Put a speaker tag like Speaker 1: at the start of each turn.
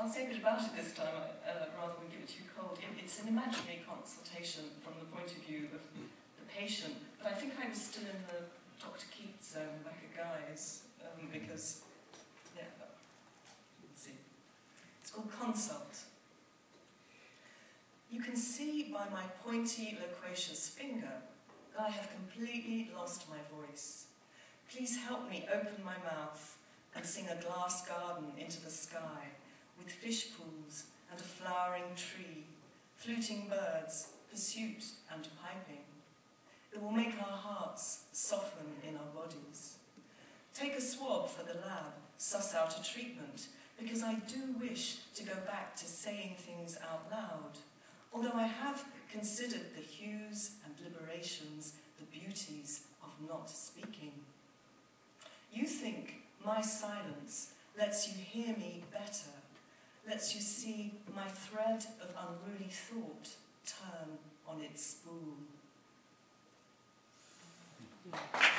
Speaker 1: I'll say a bit about it this time, uh, rather than give it too cold. It, it's an imaginary consultation from the point of view of the patient, but I think I was still in the Dr. Keats zone back at Guy's, um, because, yeah, let's see. It's called Consult. You can see by my pointy, loquacious finger that I have completely lost my voice. Please help me open my mouth and sing a glass garden into the sky with fish pools and a flowering tree, fluting birds, pursuit and piping. It will make our hearts soften in our bodies. Take a swab for the lab, suss out a treatment, because I do wish to go back to saying things out loud, although I have considered the hues and liberations, the beauties of not speaking. You think my silence lets you hear me better, lets you see my thread of unruly thought turn on its spool. Hmm.